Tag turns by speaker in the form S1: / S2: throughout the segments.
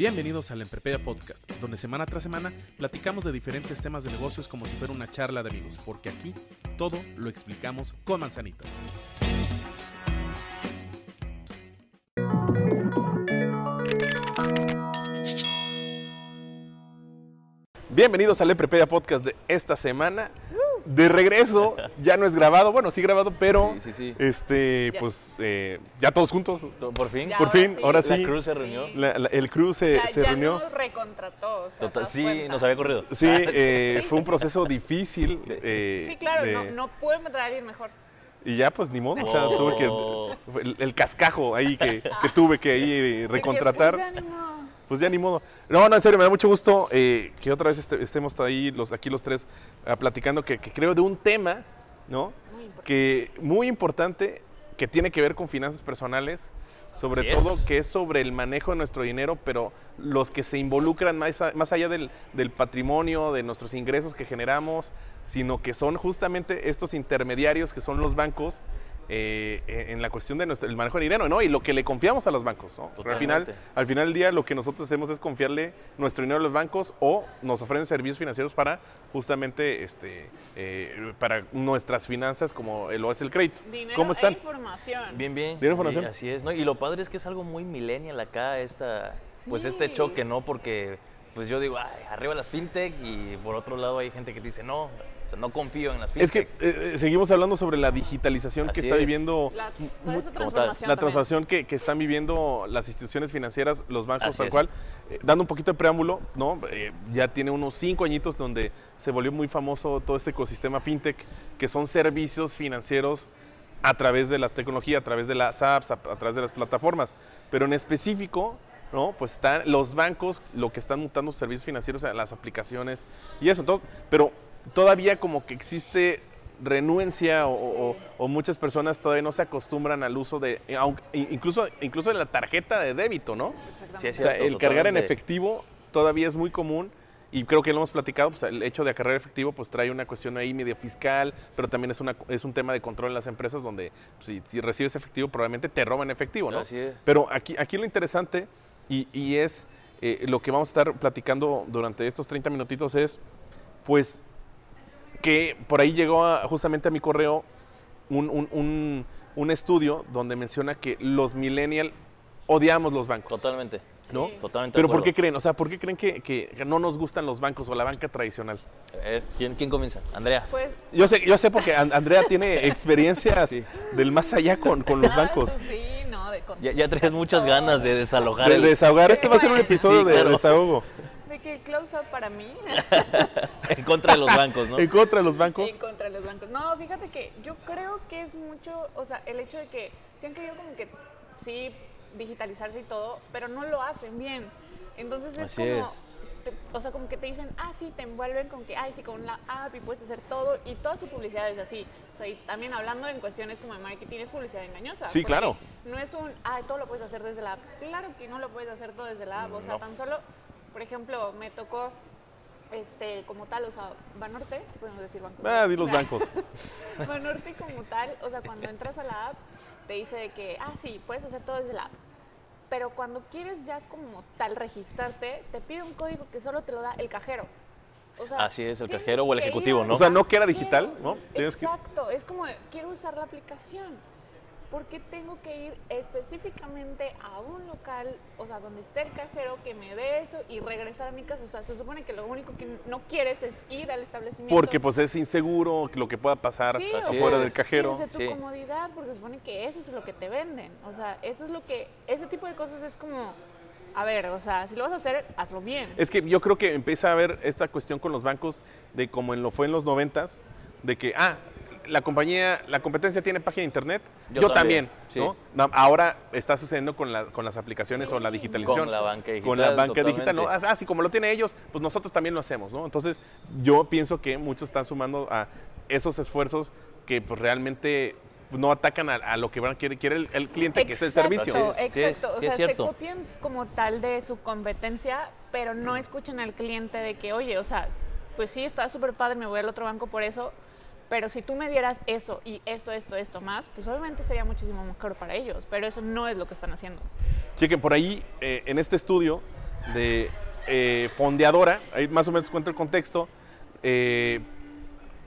S1: Bienvenidos al Emprepedia Podcast, donde semana tras semana platicamos de diferentes temas de negocios como si fuera una charla de amigos, porque aquí todo lo explicamos con manzanitas. Bienvenidos al Emprepedia Podcast de esta semana. De regreso, ya no es grabado, bueno, sí grabado, pero
S2: Sí, sí, sí.
S1: este, pues eh, ya todos juntos.
S2: Por fin.
S3: Ya,
S1: Por
S3: ahora
S1: fin,
S3: sí.
S1: ahora
S2: La
S1: sí.
S2: cruz se reunió.
S1: La- la- el crew se,
S3: Ya,
S1: se
S3: ya
S1: reunió.
S3: nos recontrató. o sea, ¿te
S2: Tota-
S3: das
S2: sí,
S3: cuenta?
S2: nos había corrido.
S1: Sí, eh,
S3: Sí.
S1: fue un proceso difícil. eh,
S3: Sí, claro,
S1: de-
S3: no, no puedo encontrar a alguien mejor.
S1: Y ya, pues ni modo. O sea, tuve que. El, el cascajo ahí que, que tuve que ahí eh,
S3: que,
S1: recontratar.
S3: Pues, ya ni modo.
S1: No, no, en serio, me da mucho gusto eh, que otra vez este- estemos ahí, los, aquí los tres, ah, platicando, que, que creo de un tema, ¿no?
S3: Muy importante.
S1: Que muy importante, que tiene que ver con finanzas personales, sobre
S2: Así es.
S1: todo que es sobre el manejo de nuestro dinero, pero los que se involucran más, a- más allá del, del patrimonio, de nuestros ingresos que generamos, sino que son justamente estos intermediarios que son los bancos. Eh, en la cuestión del manejo de dinero, ¿no? Y lo que le confiamos a los bancos, ¿no? Al final, al final del día lo que nosotros hacemos es confiarle nuestro dinero a los bancos o nos ofrecen servicios financieros para justamente este, eh, para nuestras finanzas como lo es el crédito.
S3: Dinero
S1: ¿Cómo
S3: e
S1: están?
S3: información.
S2: Bien, bien.
S1: ¿Dieron información?
S2: Y así es, ¿no? Y lo padre es que es algo muy millennial acá, esta, pues este choque, ¿no? Porque pues yo digo, ay, arriba las fintech y por otro lado hay gente que dice, no, o sea, no confío en las fintech.
S1: Es que eh, eh, seguimos hablando sobre la digitalización que está
S2: es.
S1: viviendo,
S3: La, transformación
S1: la transformación que, que están viviendo las instituciones financieras, los bancos
S2: Así
S1: tal
S2: es.
S1: cual. Eh, dando un poquito de preámbulo, ¿no? Eh, ya tiene unos cinco añitos donde se volvió muy famoso todo este ecosistema fintech, que son servicios financieros a través de la tecnología, a través de las apps, a, a través de las plataformas. Pero en específico, ¿no? Pues están los bancos, lo que están mutando sus servicios financieros a las aplicaciones y eso. todo. pero todavía como que existe renuencia o, o- o muchas personas todavía no se acostumbran al uso de, aunque- incluso, incluso de la tarjeta de débito, ¿no?
S3: Exactamente.
S2: Sí, es
S1: O sea, el cargar en efectivo todavía es muy común y creo que lo hemos platicado, pues el hecho de acarrear efectivo pues trae una cuestión ahí medio fiscal, pero también es, una, es un tema de control en las empresas donde pues, si, si recibes efectivo probablemente te roban efectivo, ¿no?
S2: Así es.
S1: Pero aquí, aquí lo interesante y, y es eh, lo que vamos a estar platicando durante estos 30 minutitos es pues que por ahí llegó a- justamente a mi correo un, un- un- un estudio donde menciona que los millennials odiamos los bancos.
S2: Totalmente.
S1: ¿no?
S3: Sí.
S2: Totalmente.
S1: Pero ¿por qué creen? O sea, ¿por qué creen que, que no nos gustan los bancos o la banca tradicional?
S2: Ver, ¿quién, quién comienza? Andrea.
S3: Pues.
S1: Yo sé, yo sé porque An- Andrea tiene experiencias
S2: Sí.
S1: del más allá con, con los
S3: ah,
S1: bancos.
S3: Sí, no, de con-
S2: Ya, ya traes muchas ganas de desalojar
S1: De,
S2: el-
S1: desahogar. Este va a ser un episodio
S2: Sí,
S1: de
S2: claro.
S1: desahogo.
S3: Que el close-up para mí.
S2: en contra de los bancos, ¿no?
S1: En contra de los bancos.
S3: En contra de los bancos. No, fíjate que yo creo que es mucho, o sea, el hecho de que se han querido como que sí digitalizarse y todo, pero no lo hacen bien. Entonces es
S2: Así
S3: como,
S2: es.
S3: te- o sea, como que te dicen, ah, sí, te envuelven con que, ay, sí, con la app y puedes hacer todo y toda su publicidad es así. O sea, y también hablando en cuestiones como de marketing es publicidad engañosa.
S1: Sí, claro.
S3: No es un, ay, todo lo puedes hacer desde la app. Claro que no lo puedes hacer todo desde la app. O sea,
S1: No.
S3: tan solo, por ejemplo, me tocó este, como tal, o sea, Banorte, si podemos decir banco.
S1: Ah, di los bancos.
S3: Banorte como tal, o sea, cuando entras a la app, te dice de que, ah, sí, puedes hacer todo desde la app. Pero cuando quieres ya como tal registrarte, te pide un código que solo te lo da el cajero. O sea,
S2: Así es, el cajero o el ejecutivo, ¿no?
S1: O sea, no que era digital, ¿no? Tienes que-
S3: Exacto, es como, quiero usar la aplicación. ¿Por qué tengo que ir específicamente a un local, o sea, donde esté el cajero, que me dé eso y regresar a mi casa? O sea, se supone que lo único que no quieres es ir al establecimiento.
S1: Porque pues es inseguro lo que pueda pasar
S3: Sí,
S1: afuera
S2: es.
S1: del cajero.
S3: Desde tu
S2: Sí.
S3: comodidad, porque se supone que eso es lo que te venden. O sea, eso es lo que, ese tipo de cosas es como, a ver, o sea, si lo vas a hacer, hazlo bien.
S1: Es que yo creo que empieza a haber esta cuestión con los bancos de como en lo fue en los noventas, de que, ah, la compañía, la competencia tiene página de internet.
S2: Yo
S1: Yo, también.
S2: también,
S1: ¿no? No, Ahora está sucediendo con, la- con las aplicaciones o la digitalización.
S2: Con la banca
S1: Con la
S2: digital,
S1: banca digital, ¿no?
S2: totalmente.
S1: Así como lo tienen ellos, pues nosotros también lo hacemos, ¿no? Entonces, yo pienso que muchos están sumando a esos esfuerzos que pues realmente no atacan a, a lo que van- quiere, quiere el, el cliente, que es el servicio.
S3: Exacto,
S2: Sí, es-
S3: o sea, se copian como tal de su competencia, pero no escuchan al cliente de que, oye, o sea, pues sí, está súper padre, me voy al otro banco por eso, pero si tú me dieras eso y esto, esto, esto más, pues obviamente sería muchísimo mejor para ellos, pero eso no es lo que están haciendo.
S1: Chequen, por ahí, eh, en este estudio de eh, fondeadora, ahí más o menos cuento el contexto. eh,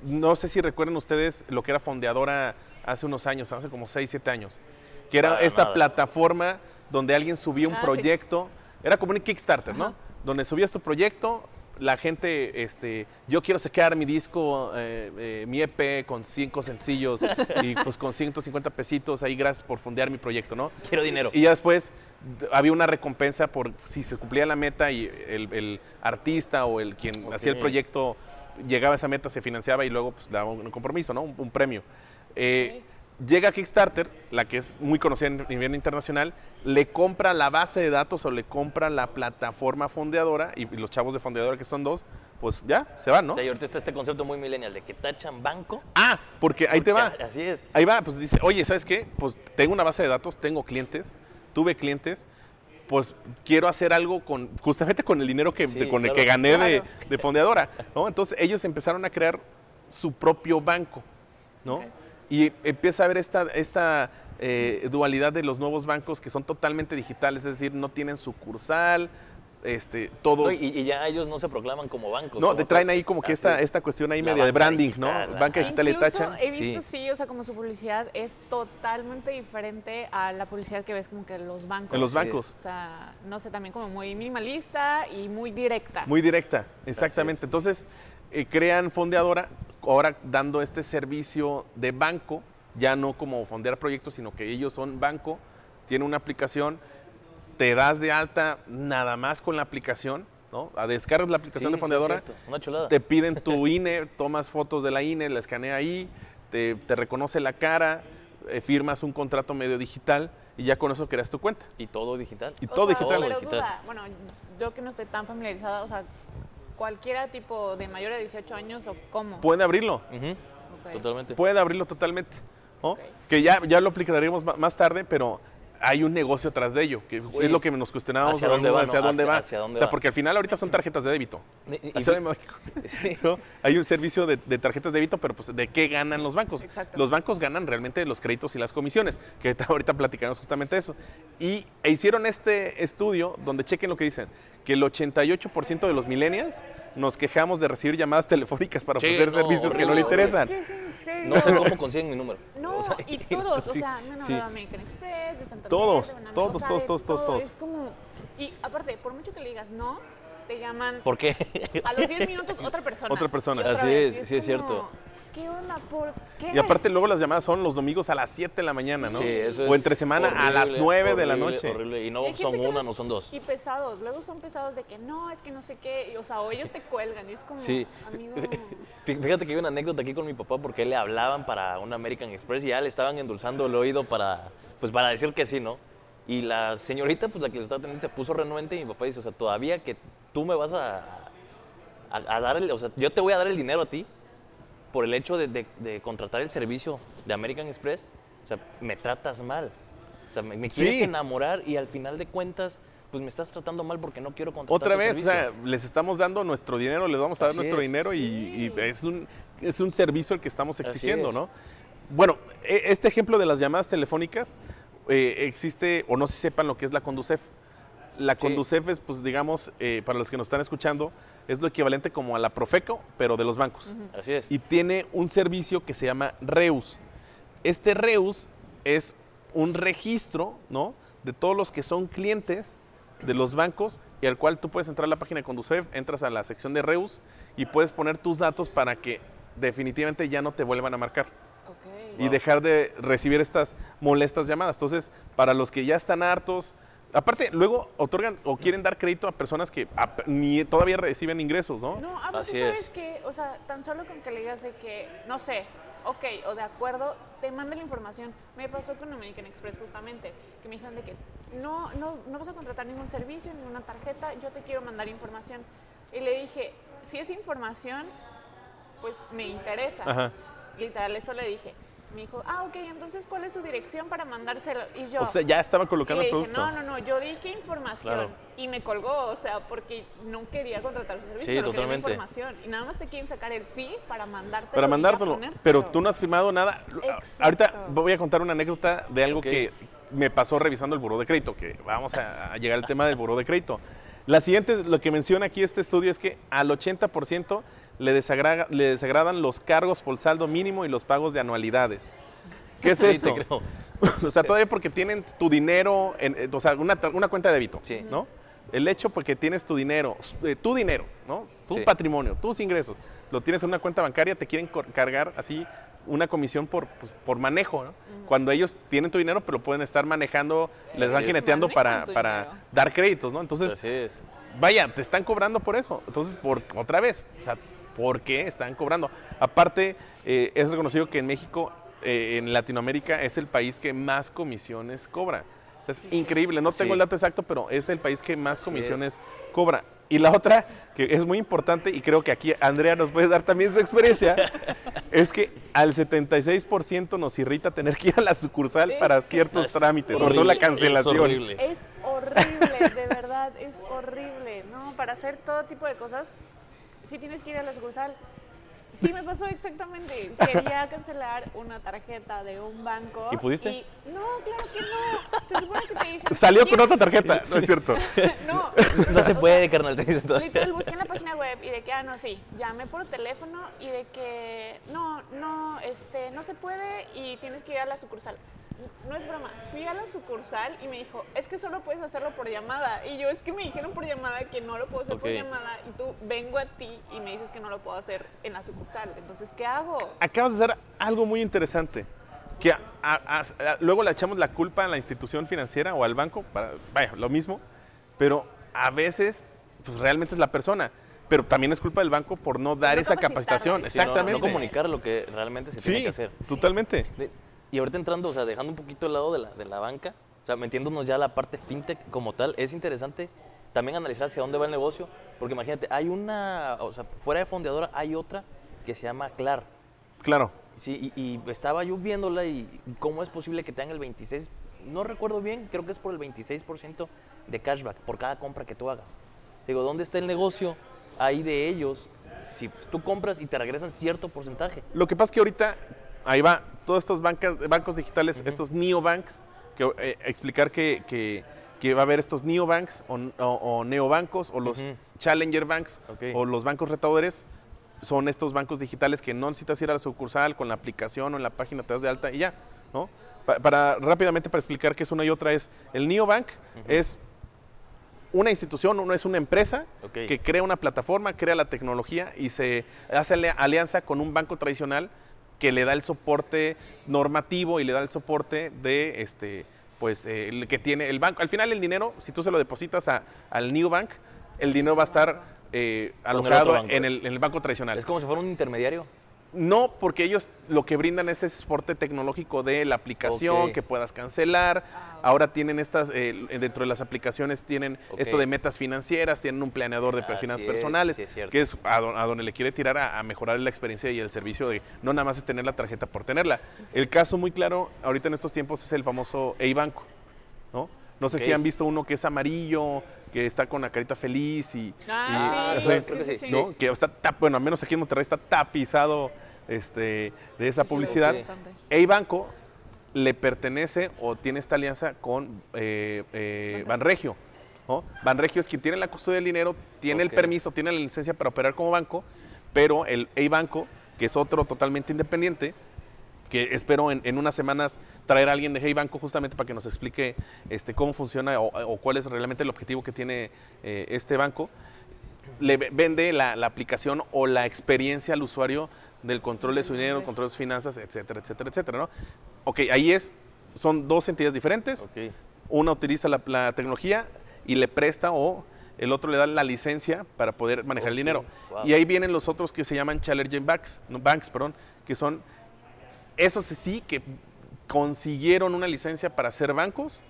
S1: no sé si recuerdan ustedes lo que era fondeadora hace unos años, hace como 6, 7 años, que era esta
S2: nada.
S1: plataforma donde alguien subía un
S3: Ah, sí.
S1: proyecto, era como un Kickstarter, ¿no?
S3: Ajá.
S1: Donde subías tu proyecto, la gente, este, yo quiero sacar mi disco, eh, eh, mi EP con cinco sencillos y pues con 150 pesitos, ahí gracias por fondear mi proyecto, ¿no?
S2: Quiero dinero.
S1: Y ya después había una recompensa por si se cumplía la meta y el, el artista o el quien hacía el proyecto llegaba a esa meta, se financiaba y luego pues daba un, un compromiso, ¿no? Un, un premio. Eh, Llega Kickstarter, la que es muy conocida a nivel internacional, le compra la base de datos o le compra la plataforma fondeadora y, los chavos de fondeadora que son dos, pues ya, se van, ¿no?
S2: O sea, y ahorita está este concepto muy millennial de que tachan banco.
S1: Ah, porque ahí te va.
S2: Así es.
S1: Ahí va, pues dice, oye, ¿sabes qué? Pues tengo una base de datos, tengo clientes, tuve clientes, pues quiero hacer algo con, justamente con el dinero que,
S2: Sí,
S1: de- con el que gané de,
S3: Claro.
S1: de fondeadora, ¿no? Entonces ellos empezaron a crear su propio banco, ¿no? Y empieza a haber esta, esta eh, dualidad de los nuevos bancos que son totalmente digitales, es decir, no tienen sucursal, este, todo...
S2: No, y, y ya ellos no se proclaman como bancos.
S1: no, te traen ahí como que
S2: Así
S1: esta,
S2: es.
S1: esta cuestión ahí
S2: La
S1: media de branding, ¿no? Banca digital y tachan.
S3: he visto,
S2: Sí.
S3: sí. o sea, como su publicidad es totalmente diferente a la publicidad que ves como que en los bancos.
S1: En los
S2: Sí.
S1: bancos.
S3: O sea, no sé, también como muy minimalista y muy directa.
S1: Muy directa, exactamente. Entonces, eh, crean fondeadora, ahora dando este servicio de banco, ya no como fondear proyectos, sino que ellos son banco, tienen una aplicación, te das de alta nada más con la aplicación, ¿no? A descargas la aplicación
S2: Sí,
S1: de fondeadora.
S2: Una chulada.
S1: te piden tu INE, tomas fotos de la INE, la escanea ahí, te, te reconoce la cara, eh, firmas un contrato medio digital y ya con eso creas tu cuenta.
S2: Y todo digital.
S1: Y
S3: O
S1: todo
S3: sea,
S1: digital.
S3: Pero
S2: Digital.
S3: duda, bueno, yo que no estoy tan familiarizada, o sea, cualquiera tipo de mayor de 18 años o cómo.
S1: Pueden abrirlo.
S2: Totalmente.
S1: pueden abrirlo totalmente. Que ya, ya lo aplicaremos más tarde, pero hay un negocio tras de ello, que
S2: Sí.
S1: es lo que nos cuestionábamos.
S2: ¿Hacia dónde va,
S1: hacia
S2: no?
S1: dónde
S2: Hacia-
S1: va.
S2: hacia dónde
S1: o sea, porque al final ahorita son tarjetas de débito.
S2: Y- y-
S1: Así de México.
S2: Sí.
S1: ¿no? Hay un servicio de, de tarjetas de débito, pero pues ¿de qué ganan los bancos?
S3: Exacto.
S1: Los bancos ganan realmente de los créditos y las comisiones, que ahorita- ahorita platicaremos justamente eso. Y e hicieron este estudio donde chequen lo que dicen, que el 88% de los millennials nos quejamos de recibir llamadas telefónicas para
S2: Sí,
S1: ofrecer
S2: no,
S1: servicios que no le
S2: horrible.
S1: interesan.
S3: Es que.
S2: No sé cómo consiguen mi número.
S3: No,
S2: O sea,
S3: y todos, o sea, no, no,
S1: sí.
S3: American Express, de Santander,
S1: Todos,
S3: Banamex,
S1: todos, todos, todos, todos,
S3: todo.
S1: todos.
S3: Es como, y aparte, por mucho que le digas no, te llaman
S2: ¿Por qué?
S3: a los 10 minutos otra persona.
S1: Otra persona.
S3: Otra
S2: Así
S3: vez,
S2: es, sí es cierto.
S3: ¿Qué onda? ¿Por qué?
S1: Y aparte luego las llamadas son los domingos a las 7 de la mañana, ¿no?
S2: Sí, eso
S1: o
S2: es
S1: entre semana a las
S2: horrible,
S1: 9 de la noche.
S2: Horrible. Y no son una,
S3: los-
S2: no son dos.
S3: Y pesados, luego son pesados de que no, es que no sé qué, y, o sea, o ellos te cuelgan, y es como,
S2: Sí.
S3: amigo,
S2: Fí- Fíjate que hay una anécdota aquí con mi papá porque le hablaban para un American Express y ya le estaban endulzando el oído para, pues para decir que sí, ¿no? Y la señorita, pues la que lo estaba atendiendo, se puso renuente y mi papá dice, o sea, todavía que tú me vas a, a, a dar el, o sea, yo te voy a dar el dinero a ti por el hecho de, de- de contratar el servicio de American Express, o sea, me tratas mal. O sea, me, me quieres
S1: Sí.
S2: enamorar y al final de cuentas, pues me estás tratando mal porque no quiero contratar
S1: Otra
S2: tu
S1: vez, o
S2: servicio.
S1: sea, les estamos dando nuestro dinero, les vamos a dar
S2: Así
S1: nuestro
S2: es.
S1: dinero y, y es, un, es un servicio el que estamos exigiendo,
S2: es.
S1: ¿no? Bueno, e- este ejemplo de las llamadas telefónicas eh, existe, o no si sepan lo que es la Conducef. La. Conducef es, pues digamos, eh, para los que nos están escuchando, es lo equivalente como a la Profeco, pero de los bancos.
S2: Así es.
S1: y tiene un servicio que se llama Reus. Este Reus es un registro, ¿no? De todos los que son clientes de los bancos y al cual tú puedes entrar a la página de Conducef, entras a la sección de Reus y puedes poner tus datos para que definitivamente ya no te vuelvan a marcar y dejar de recibir estas molestas llamadas. Entonces, para los que ya están hartos, aparte, luego otorgan o quieren dar crédito a personas que ni todavía reciben ingresos, ¿no?
S3: No, aparte,
S2: Así
S3: ¿sabes
S2: es.
S3: qué? O sea, tan solo con que le digas de que, no sé, ok, o de acuerdo, te mando la información. Me pasó con American Express justamente, que me dijeron de que no, no, no vas a contratar ningún servicio, ninguna tarjeta, yo te quiero mandar información. Y le dije, si es información, pues me interesa.
S1: Ajá.
S3: Literal, eso le dije. Me dijo, ah, ok, entonces, ¿cuál es su dirección para mandárselo? Y yo...
S1: O sea, ya estaba
S3: y
S1: colocando
S3: le
S1: el
S3: dije,
S1: producto.
S3: no, no, no, yo dije información
S2: Claro.
S3: y me colgó, o sea, porque no quería contratar su servicio,
S2: Sí,
S3: pero
S2: totalmente.
S3: información. Y nada más te quieren sacar el sí para mandártelo.
S1: para mandártelo. Pero tú no has firmado nada.
S3: Exacto.
S1: Ahorita voy a contar una anécdota de algo que me pasó revisando el buró de crédito, que vamos a, a llegar al tema del buró de crédito. La siguiente, lo que menciona aquí este estudio es que al 80% le, desagrada- le desagradan los cargos por saldo mínimo y los pagos de anualidades. ¿Qué es
S2: Sí, te
S1: esto?
S2: creo.
S1: o sea, todavía porque tienen tu dinero, en, eh, o sea, una, una cuenta de débito,
S2: Sí.
S1: ¿no? El hecho porque tienes tu dinero, eh, tu dinero, ¿no? Tu
S2: Sí.
S1: patrimonio, tus ingresos, lo tienes en una cuenta bancaria, te quieren cargar así una comisión por, pues, por manejo, ¿no? Cuando ellos tienen tu dinero, pero lo pueden estar manejando, les van jineteando para, para dar créditos, ¿no? Entonces,
S2: Así es.
S1: vaya, te están cobrando por eso. Entonces, por, otra vez, o sea, ¿por qué están cobrando? Aparte, eh, es reconocido que en México, eh, en Latinoamérica, es el país que más comisiones cobra. O sea, es increíble. No tengo
S2: Sí.
S1: el dato exacto, pero es el país que más comisiones cobra. Y la otra, que es muy importante, y creo que aquí Andrea nos puede dar también su experiencia, es que al 76% nos irrita tener que ir a la sucursal
S3: Es
S1: para ciertos
S2: Es
S1: trámites, sobre todo la
S2: horrible, es
S1: cancelación.
S2: horrible.
S3: Es horrible, de verdad, es horrible. No, para hacer todo tipo de cosas, sí tienes que ir a la sucursal. Sí, me pasó exactamente. Quería cancelar una tarjeta de un banco.
S1: ¿Y pudiste?
S3: y- no, claro que no. Se supone que te dicen.
S1: Salió con
S3: ¿quieres-
S1: otra tarjeta, no es cierto.
S3: No.
S2: No se puede, carnal, te dicen todavía.
S3: Literal, busqué en la página web y de que, ah, no, sí, llamé por teléfono y de que, no, no, este, no se puede y tienes que ir a la sucursal. No es broma, fui a la sucursal y me dijo, es que solo puedes hacerlo por llamada. Y yo, es que me dijeron por llamada que no lo puedo hacer por
S2: Ok.
S3: llamada y tú vengo a ti y me dices que no lo puedo hacer en la sucursal. Entonces, ¿qué hago?
S1: acabas de hacer algo muy interesante. Que a- a- a- luego le echamos la culpa a la institución financiera o al banco, para, vaya, lo mismo, pero a veces, pues realmente es la persona. Pero también es culpa del banco por no dar
S3: no
S1: esa capacitación.
S3: Sí, no-
S1: Exactamente.
S2: No, comunicar lo que realmente se tiene
S1: Sí,
S2: que hacer.
S1: totalmente.
S2: De- y ahorita entrando, o sea, dejando un poquito el lado de la, de la banca, o sea, metiéndonos ya a la parte fintech como tal, es interesante también analizar hacia dónde va el negocio, porque imagínate, hay una, o sea, fuera de fondeadora hay otra que se llama Clar.
S1: Claro.
S2: Sí, y, y estaba yo viéndola y cómo es posible que tengan el 26, no recuerdo bien, creo que es por el 26% de cashback por cada compra que tú hagas. Digo, ¿dónde está el negocio ahí de ellos? Si pues, tú compras y te regresan cierto porcentaje.
S1: Lo que pasa es que ahorita, ahí va, todos estos bancas, bancos digitales, estos neobanks, que, eh, explicar que, que- que va a haber estos neobanks o, o, o neobancos o los challenger banks o los bancos retadores. Son estos bancos digitales que no necesitas ir a la sucursal con la aplicación o en la página te das de alta y ya, ¿no? Pa- para rápidamente para explicar que es una y otra es el neobank es una institución, uno es una empresa que crea una plataforma, crea la tecnología y se hace ali- alianza con un banco tradicional que le da el soporte normativo y le da el soporte de este pues eh, el que tiene el banco. Al final el dinero, si tú se lo depositas a- al New Bank, el dinero va a estar eh,
S2: el
S1: alojado en el, en el banco tradicional.
S2: Es como si fuera un intermediario.
S1: No, porque ellos lo que brindan es ese soporte tecnológico de la aplicación, que puedas cancelar. Ahora tienen estas, eh, dentro de las aplicaciones tienen esto de metas financieras, tienen un planeador de
S2: Así
S1: finanzas
S2: es,
S1: personales,
S2: sí es cierto.
S1: que es a, a donde le quiere tirar a, a mejorar la experiencia y el servicio de no nada más es tener la tarjeta por tenerla. El caso muy claro ahorita en estos tiempos es el famoso E-Banco, ¿no? No sé si han visto uno que es amarillo, que está con la carita feliz y,
S3: Ah,
S1: y-
S3: sí,
S1: o sea,
S2: creo que sí.
S1: ¿no? Que está, tap- bueno, al menos aquí en Monterrey está tapizado este, de esa publicidad. E Banco le pertenece o tiene esta alianza con eh, eh, Banregio. ¿no? Banregio es quien tiene la custodia del dinero, tiene el permiso, tiene la licencia para operar como banco, pero el E Banco, que es otro totalmente independiente, que espero en, en unas semanas traer a alguien de Hey Banco justamente para que nos explique este, cómo funciona o, o cuál es realmente el objetivo que tiene eh, este banco, le ve- vende la, la aplicación o la experiencia al usuario del control de su dinero, control de sus finanzas, etcétera, etcétera, etcétera, ¿no? Ok, ahí es, son dos entidades diferentes,
S2: Ok.
S1: una utiliza la, la tecnología y le presta o el otro le da la licencia para poder manejar el dinero.
S2: wow.
S1: Y ahí vienen los otros que se llaman Challenger Banks, no, banks perdón, que son esos sí que consiguieron una licencia para ser bancos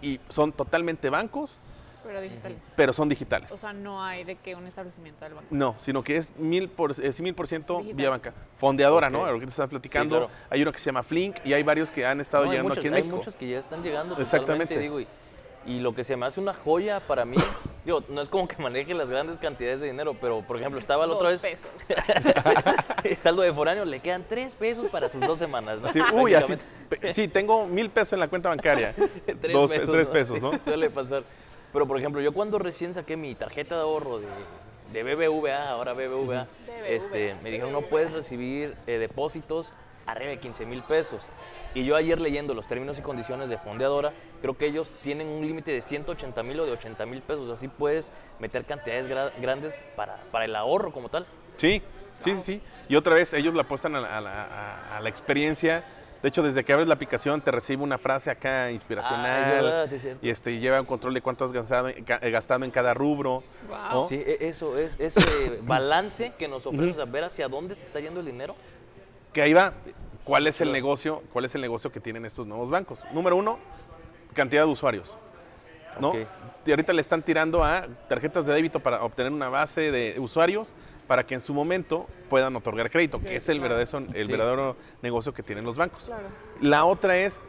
S1: y son totalmente bancos,
S3: Pero digital.
S1: pero son digitales.
S3: O sea, no hay de que un establecimiento del banco.
S1: No, sino que es mil por, es mil por ciento
S3: Digital.
S1: vía banca. Fondeadora. ¿no? Lo que te estás platicando.
S2: claro.
S1: Hay uno que se llama Flink y hay varios que han estado
S2: No, hay
S1: llegando
S2: muchos,
S1: aquí en
S2: hay
S1: México.
S2: muchos que ya están llegando
S1: Exactamente.
S2: digo, y, y lo que se me hace una joya para mí, digo, no es como que maneje las grandes cantidades de dinero, pero por ejemplo, estaba la otra vez,
S3: pesos.
S2: saldo de foráneo, le quedan tres pesos para sus dos semanas. ¿no?
S1: Sí, uy, así. Sí, tengo mil pesos en la cuenta bancaria.
S2: tres
S1: Dos, pe-
S2: pesos.
S1: tres
S2: ¿no?
S1: pesos, ¿no?
S2: Sí, suele pasar. Pero por ejemplo, yo cuando recién saqué mi tarjeta de ahorro de, de BBVA, ahora BBVA,
S3: BBVA.
S2: este, me dijeron no puedes recibir eh, depósitos arriba de 15 mil pesos. Y yo ayer leyendo los términos y condiciones de Fondeadora, creo que ellos tienen un límite de 180 mil o de 80 mil pesos. Así puedes meter cantidades gra- grandes para, para el ahorro como tal.
S1: Sí, sí, sí, sí. Y otra vez ellos le apuestan a la, la- a la experiencia. De hecho, desde que abres la aplicación te recibe una frase acá inspiracional.
S2: Ah, es verdad, sí, es cierto.
S1: y este, lleva un control de cuánto has gastado, gastado en cada rubro. ¿no?
S2: Sí, e- eso es ese balance que nos ofrece, o sea, ver hacia dónde se está yendo el dinero.
S1: Que ahí va. ¿Cuál es el
S2: Claro.
S1: negocio? ¿Cuál es el negocio que tienen estos nuevos bancos? Número uno, cantidad de usuarios. ¿no? Y ahorita le están tirando a tarjetas de débito para obtener una base de usuarios para que en su momento puedan otorgar crédito, que
S3: Sí,
S1: es el
S3: claro.
S1: verdadero, el
S2: Sí.
S1: verdadero negocio que tienen los bancos.
S3: Claro.
S1: La otra es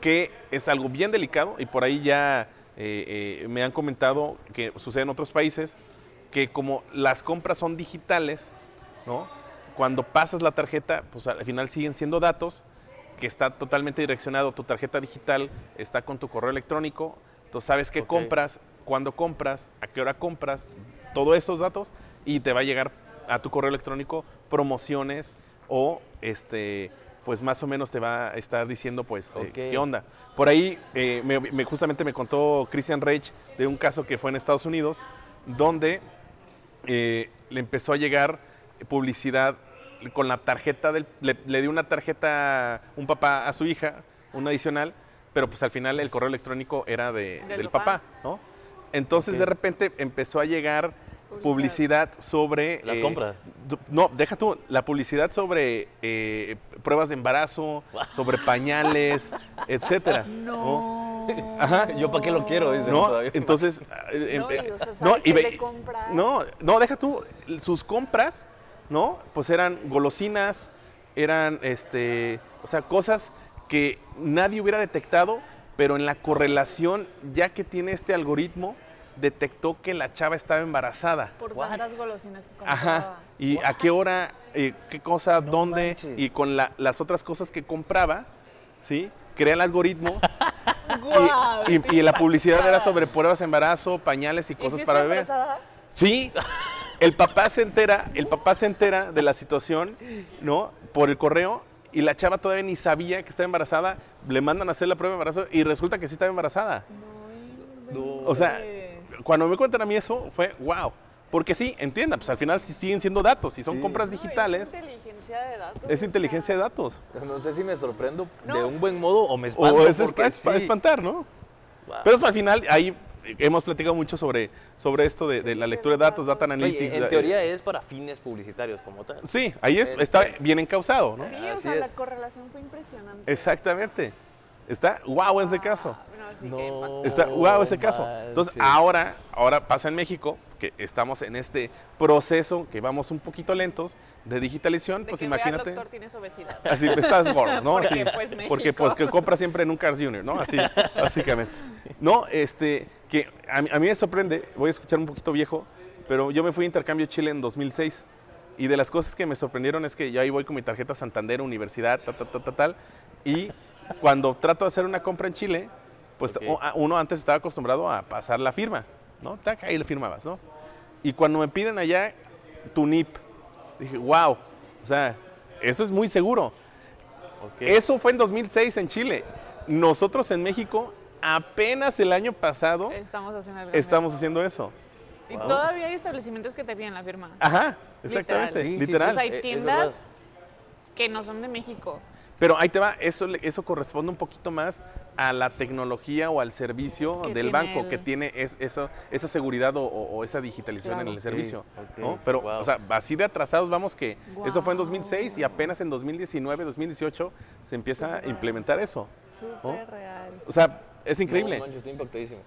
S1: que es algo bien delicado y por ahí ya eh, eh, me han comentado que sucede en otros países que como las compras son digitales, ¿no? Cuando pasas la tarjeta, pues al final siguen siendo datos que está totalmente direccionado. Tu tarjeta digital está con tu correo electrónico, tú sabes qué compras, cuándo compras, a qué hora compras, todos esos datos y te va a llegar a tu correo electrónico promociones o este pues más o menos te va a estar diciendo pues eh, qué onda. Por ahí eh, me, me- justamente me contó Christian Reich de un caso que fue en Estados Unidos donde eh, le empezó a llegar publicidad con la tarjeta del le, le dio una tarjeta un papá a su hija, una adicional, pero pues al final el correo electrónico era de-
S3: Del
S1: del
S3: papá.
S1: papá, ¿no? Entonces de repente empezó a llegar publicidad sobre
S2: Las
S1: eh,
S2: compras.
S1: No, deja tú, la publicidad sobre eh, pruebas de embarazo, sobre pañales, etcétera.
S3: No.
S1: Ajá.
S2: Yo para qué lo quiero, dice.
S1: ¿no?
S2: todavía.
S1: Entonces, eh,
S3: No,
S1: eh,
S3: y, o sea,
S1: no,
S3: ¿sabes
S1: y ve- no, no, deja tú, sus compras, ¿no? Pues eran golosinas, eran, este, o sea, cosas que nadie hubiera detectado, pero en la correlación, ya que tiene este algoritmo, detectó que la chava estaba embarazada.
S3: Por
S2: What?
S3: tantas golosinas que compraba.
S1: Ajá. ¿Y a qué hora, eh, qué cosa,
S2: No
S1: dónde?
S2: manches.
S1: Y con la- las otras cosas que compraba, ¿sí? Crea el algoritmo
S3: Guau,
S1: y, y- y la publicidad era sobre pruebas de embarazo, pañales y
S3: ¿Y
S1: cosas
S3: si
S1: para bebé.
S3: embarazada?
S1: Sí, el papá se entera, el papá se entera de la situación, ¿no? Por el correo y la chava todavía ni sabía que estaba embarazada, le mandan a hacer la prueba de embarazo y resulta que sí estaba embarazada.
S3: No,
S1: O sea. Cuando me cuentan a mí eso fue wow, porque sí, entienda, pues al final sí siguen siendo datos, si son
S2: Sí.
S1: compras
S3: No,
S1: digitales,
S3: Es inteligencia de datos.
S1: es
S3: o
S1: inteligencia de
S3: sea,
S1: datos.
S2: No sé si me sorprendo de
S3: No.
S2: un buen modo o me espanto.
S1: O es,
S2: porque
S1: es para
S2: sí.
S1: espantar, ¿no?
S2: Wow.
S1: Pero al final ahí hemos platicado mucho sobre, sobre esto de, de la lectura de datos, data
S2: Oye,
S1: analytics.
S2: en
S1: la-
S2: teoría es para fines publicitarios como tal.
S1: Sí, ahí es-
S2: El-
S1: está bien encausado, ¿no?
S3: Sí, o
S2: Así
S3: sea, la
S2: es.
S3: correlación fue impresionante.
S1: Exactamente. Está wow ese caso.
S3: Ah, no.
S1: Está wow ese caso. Entonces, ahora, ahora pasa en México, que estamos en este proceso, que vamos un poquito lentos, de digitalización,
S3: De
S1: pues
S3: que vea
S1: imagínate.
S3: doctor tienes obesidad.
S1: Así estás gordo, ¿no?
S3: Porque,
S1: Así,
S3: pues, México.
S1: porque pues que compras siempre en un Cars Junior, ¿no? Así, básicamente. No, este, que a mí, a mí me sorprende, voy a escuchar un poquito viejo, pero yo me fui a intercambio a Chile en 2006 y de las cosas que me sorprendieron es que yo ahí voy con mi tarjeta Santander, universidad, tal, tal, tal, tal, tal, y cuando trato de hacer una compra en Chile, pues
S2: Ok.
S1: o- a- uno antes estaba acostumbrado a pasar la firma, ¿no? Tac, ahí le firmabas, ¿no? Y cuando me piden allá tu NIP, dije, wow, o sea, eso es muy seguro.
S2: Ok.
S1: Eso fue en 2006 en Chile. Nosotros en México, apenas el año pasado,
S3: Estamos haciendo algo.
S1: estamos haciendo eso.
S3: Y
S2: Wow.
S3: todavía hay establecimientos que te piden la firma.
S1: Ajá, exactamente,
S3: Literal.
S2: Sí, sí,
S1: literal.
S3: O sea, hay
S2: Eh,
S3: tiendas que no son de México.
S1: Pero ahí te va, eso, le- eso corresponde un poquito más a la tecnología o al servicio del
S3: tiene
S1: banco
S3: el-
S1: que tiene es- eso- esa seguridad o, o- o esa digitalización
S3: Claro.
S1: en el servicio. ¿no? Pero,
S2: wow.
S1: o sea, así de atrasados vamos que eso fue en
S3: Guau.
S1: 2006 y apenas en 2019, 2018 se empieza a implementar eso.
S3: Súper real.
S1: O sea, es increíble.
S2: No, manches, estoy impactadísimo.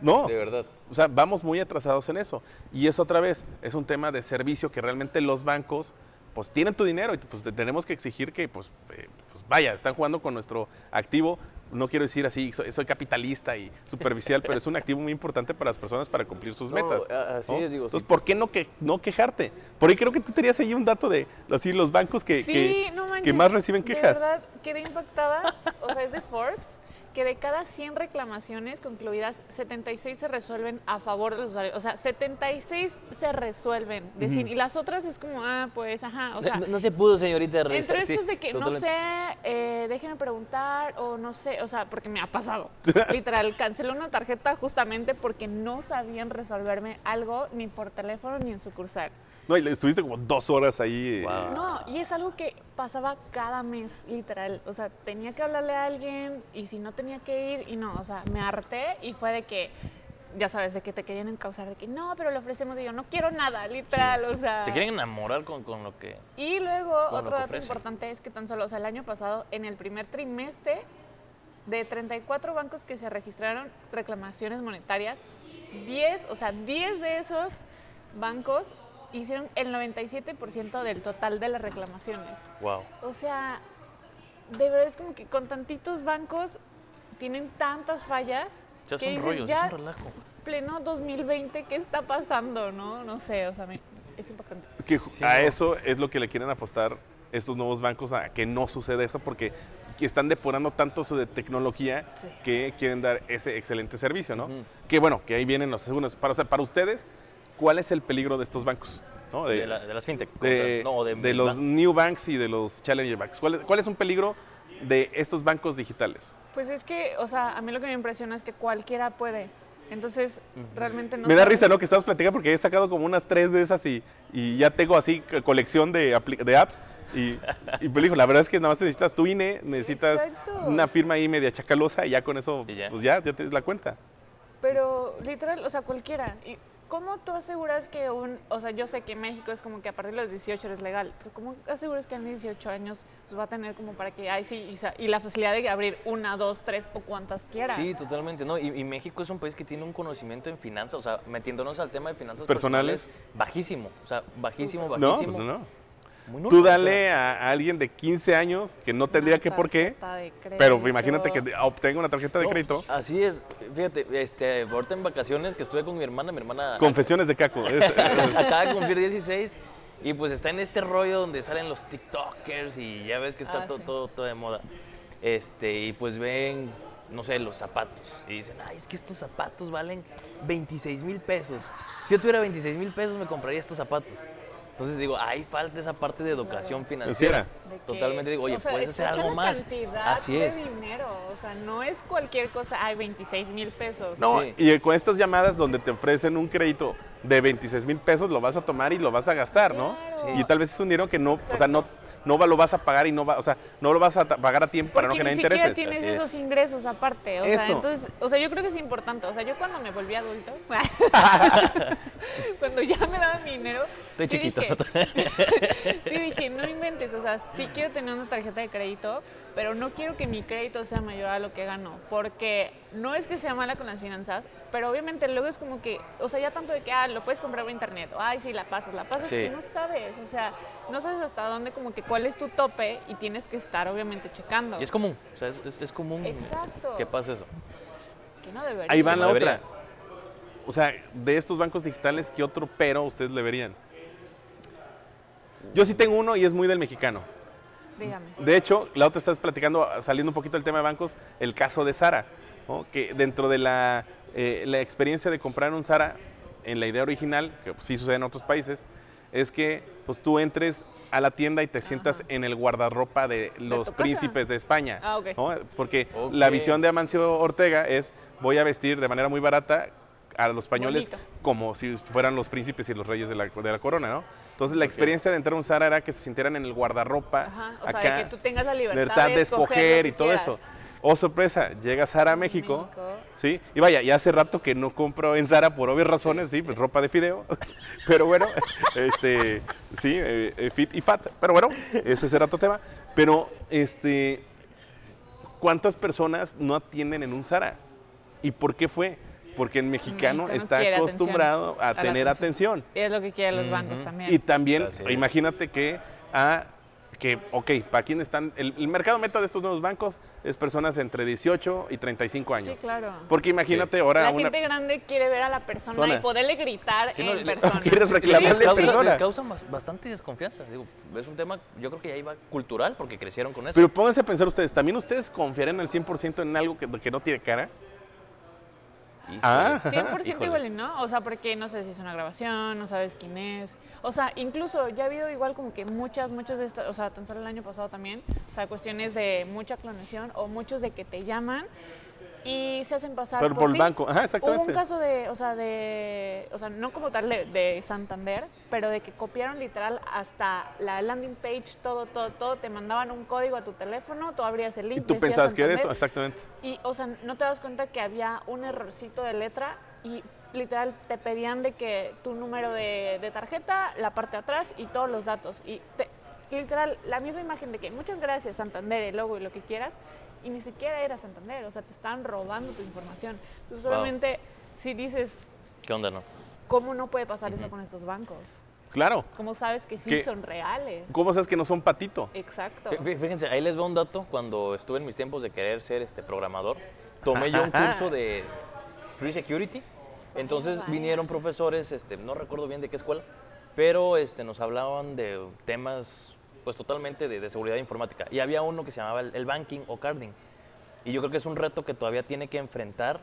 S1: No,
S2: De verdad.
S1: o sea, vamos muy atrasados en eso. Y eso otra vez es un tema de servicio que realmente los bancos pues tienen tu dinero y pues te- tenemos que exigir que pues, eh, pues, vaya, están jugando con nuestro activo. No quiero decir así, soy, soy capitalista y superficial, pero es un activo muy importante para las personas para cumplir sus
S2: No,
S1: metas.
S2: así es, digo,
S1: Entonces,
S2: sí.
S1: ¿por qué no, que, no quejarte? Por ahí creo que tú tenías ahí un dato de así, los bancos que,
S3: sí,
S1: que,
S3: no manches,
S1: que más reciben
S3: De
S1: quejas.
S3: verdad, quedé impactada. O sea, es de Forbes que de cada 100 reclamaciones concluidas, 76 se resuelven a favor de los usuarios. O sea, 76 se resuelven. Decir, Y las otras es como, ah, pues, ajá. O sea,
S2: no, no se pudo, señorita
S3: entre
S2: sí,
S3: estos de que
S2: totalmente.
S3: no sé, eh, déjenme preguntar o no sé, o sea, porque me ha pasado. Literal, cancelé una tarjeta justamente porque no sabían resolverme algo ni por teléfono ni en sucursal.
S1: No, y le- estuviste como dos horas ahí. eh,
S2: Wow.
S3: No, y es algo que pasaba cada mes, literal. O sea, tenía que hablarle a alguien y si no tenía que ir y no, o sea, me harté y fue de que, ya sabes, de que te querían encauzar, de que no, pero le ofrecemos y yo no quiero nada, literal, o sea.
S2: Te quieren enamorar con, con lo que...
S3: Y luego, otro dato importante es que tan solo, o sea, el año pasado, en el primer trimestre, de 34 bancos que se registraron reclamaciones monetarias, 10, o sea, 10 de esos bancos hicieron el 97% del total de las reclamaciones.
S2: Wow.
S3: O sea, de verdad es como que con tantitos bancos tienen tantas fallas
S2: Ya
S3: que
S2: son
S3: dices,
S2: rollos,
S3: ya
S2: es un relajo.
S3: pleno 2020, ¿qué está pasando? No, no sé, o sea, me- es importante.
S1: Que
S2: Sí,
S1: a
S2: no.
S1: eso es lo que le quieren apostar estos nuevos bancos, a que no suceda eso, porque que están depurando tanto su de tecnología
S3: Sí.
S1: que quieren dar ese excelente servicio, ¿no? Que bueno, que ahí vienen los segundos. Para, o sea, para ustedes, ¿cuál es el peligro de estos bancos? ¿no?
S2: De, la- de las fintech.
S1: de-
S2: no, de,
S1: de los new banks y de los challenger banks. ¿Cuál, es- cuál es un peligro de estos bancos digitales?
S3: Pues es que, o sea, a mí lo que me impresiona es que cualquiera puede. Entonces, realmente no
S1: Me da
S3: sabes-
S1: risa, ¿no? Que estamos platicando porque he sacado como unas tres de esas y, y ya tengo así co- colección de, apps. Y, y pues, digo, la verdad es que nada más necesitas tu INE, necesitas
S3: Exacto.
S1: una firma ahí media chacalosa y ya con eso,
S2: ya.
S1: pues ya, ya tienes la cuenta.
S3: Pero literal, o sea, cualquiera. ¿Y cómo tú aseguras que un, o sea, yo sé que en México es como que a partir de los 18 eres legal, pero cómo aseguras que a 18 años pues, va a tener como para que, ay, sí, y, la facilidad de abrir una, dos, tres o cuantas quiera?
S2: Sí, totalmente, ¿no? Y, y México es un país que tiene un conocimiento en finanzas, o sea, metiéndonos al tema de finanzas
S1: Personales.
S2: bajísimo, o sea, bajísimo,
S1: No,
S2: bajísimo.
S1: pues no. Tú dale a, a alguien de 15 años que no tendría que por qué, pero imagínate que obtenga una tarjeta de
S2: no,
S1: crédito.
S2: Así es, fíjate, este, ahorita en vacaciones que estuve con mi hermana, mi hermana
S1: Confesiones de Caco. es-
S2: acaba de cumplir 16 y pues está en este rollo donde salen los TikTokers y ya ves que está
S3: Ah,
S2: todo,
S3: sí.
S2: todo, todo de moda. Este, y pues ven, no sé, los zapatos y dicen, ay, es que estos zapatos valen 26 mil pesos. Si yo tuviera 26 mil pesos me compraría estos zapatos. Entonces digo, ahí falta esa parte de educación financiera.
S3: De
S2: Totalmente digo, oye,
S3: o sea,
S2: puedes hacer algo
S3: la
S2: más.
S3: cantidad
S2: Así
S3: de
S2: es.
S3: dinero, o sea, no es cualquier cosa, hay 26 mil pesos.
S1: No,
S2: Sí.
S1: y con estas llamadas donde te ofrecen un crédito de 26 mil pesos, lo vas a tomar y lo vas a gastar, ¿no? Y tal vez es un dinero que no, o sea, no, no va- lo vas a pagar y no va, o sea, no lo vas a pagar a tiempo para no
S3: Porque
S1: generar
S3: ni siquiera
S1: intereses.
S3: tienes
S2: Así es.
S3: esos ingresos aparte. O
S1: Eso.
S3: sea, entonces, o sea, yo creo que es importante. O sea, yo cuando me volví adulto, cuando ya me daban mi dinero,
S2: Estoy
S3: sí
S2: chiquito.
S3: Dije, inventes. O sea, sí quiero tener una tarjeta de crédito, pero no quiero que mi crédito sea mayor a lo que gano. Porque no es que sea mala con las finanzas, pero obviamente luego es como que, o sea, ya tanto de que, ah, lo puedes comprar por internet. O, ay, sí, la pasas, la pasas.
S2: Sí.
S3: Que no sabes. O sea, no sabes hasta dónde, como que cuál es tu tope y tienes que estar, obviamente, checando.
S2: Y es común, o sea, es, es- es común
S3: Exacto.
S2: que pase eso.
S3: Que no debería.
S1: Ahí va la otra. O sea, de estos bancos digitales, ¿qué otro pero ustedes le verían? Yo sí tengo uno y es muy del mexicano.
S3: Dígame.
S1: De hecho, la otra estás platicando, saliendo un poquito del tema de bancos, el caso de Sara, ¿no? que dentro de la, eh, la experiencia de comprar un Sara, en la idea original, que pues, sí sucede en otros países, es que pues tú entres a la tienda y te sientas en el guardarropa de los
S3: casa.
S1: príncipes de España.
S3: Ah, ok.
S1: ¿no? Porque la visión de Amancio Ortega es voy a vestir de manera muy barata a los españoles
S3: Bonito.
S1: como si fueran los príncipes y los reyes de la, de la corona, ¿no? Entonces la experiencia de entrar a un Zara era que se sintieran en el guardarropa,
S3: Ajá, o sea,
S1: acá,
S3: de que tú tengas la libertad,
S1: libertad de escoger y todo eso. Oh, sorpresa, llega Zara a México,
S3: México.
S1: ¿sí? Y vaya, ya hace rato que no compro en Zara por obvias razones, sí, pues ropa de fideo. Pero bueno, este, sí, eh, eh, fit y fat. Pero bueno, ese será otro tema. Pero, este, ¿cuántas personas no atienden en un Zara? ¿Y por qué fue? Porque el mexicano está
S3: quiere
S1: acostumbrado
S3: atención,
S1: a, tener atención.
S3: Y es lo que quieren los bancos también.
S1: Y también, imagínate que, ah, que, ok, ¿para quién están? El, el mercado meta de estos nuevos bancos es personas entre 18 y 35 años.
S3: Sí, claro.
S1: Porque imagínate ahora
S3: la
S1: una...
S3: gente grande quiere ver a la persona y poderle gritar
S2: Sí, no,
S3: en
S2: le-
S3: persona.
S1: ¿Quieres
S2: Les
S1: reclamarle
S2: causa,
S1: persona?
S2: les causa bas- bastante desconfianza. Digo, es un tema, yo creo que ya iba cultural porque crecieron con eso.
S1: Pero pónganse a pensar ustedes, ¿también ustedes confiarían al 100% en algo que, que no tiene cara?
S2: Híjole.
S1: Ah.
S3: 100%
S2: Híjole.
S3: igual y no, o sea, porque no sé si es una grabación, no sabes quién es. O sea, incluso ya ha habido igual como que muchas, muchas de estas, o sea, tan solo el año pasado también, o sea, cuestiones de mucha clonación o muchos de que te llaman y se hacen pasar
S1: Pero por el banco, ajá,
S3: Hubo
S1: exactamente.
S3: un caso de, o sea, de, o sea, no como tal de, de Santander, pero de que copiaron literal hasta la landing page, todo, todo, todo, te mandaban un código a tu teléfono, tú abrías el link.
S1: Y tú pensabas que era eso,
S3: Santander,
S1: exactamente.
S3: y, o sea, no te das cuenta que había un errorcito de letra y literal te pedían de que tu número de, de tarjeta, la parte de atrás y todos los datos. Y te- literal, la misma imagen de que muchas gracias Santander, el logo y lo que quieras, y ni siquiera era Santander, o sea, te estaban robando tu información. Entonces,
S2: Wow.
S3: solamente si dices,
S2: ¿Qué onda, no?
S3: ¿cómo no puede pasar eso con estos bancos?
S1: Claro.
S3: ¿Cómo sabes que sí
S1: ¿Qué?
S3: son reales?
S1: ¿Cómo sabes que no son patito?
S3: Exacto.
S2: Fí- fí- Fíjense, ahí les va un dato. Cuando estuve en mis tiempos de querer ser este programador, tomé yo un curso de Free Security. Entonces vinieron profesores, este, no recuerdo bien de qué escuela, pero este, nos hablaban de temas pues totalmente de, de seguridad informática. Y había uno que se llamaba el, el banking o carding. Y yo creo que es un reto que todavía tiene que enfrentar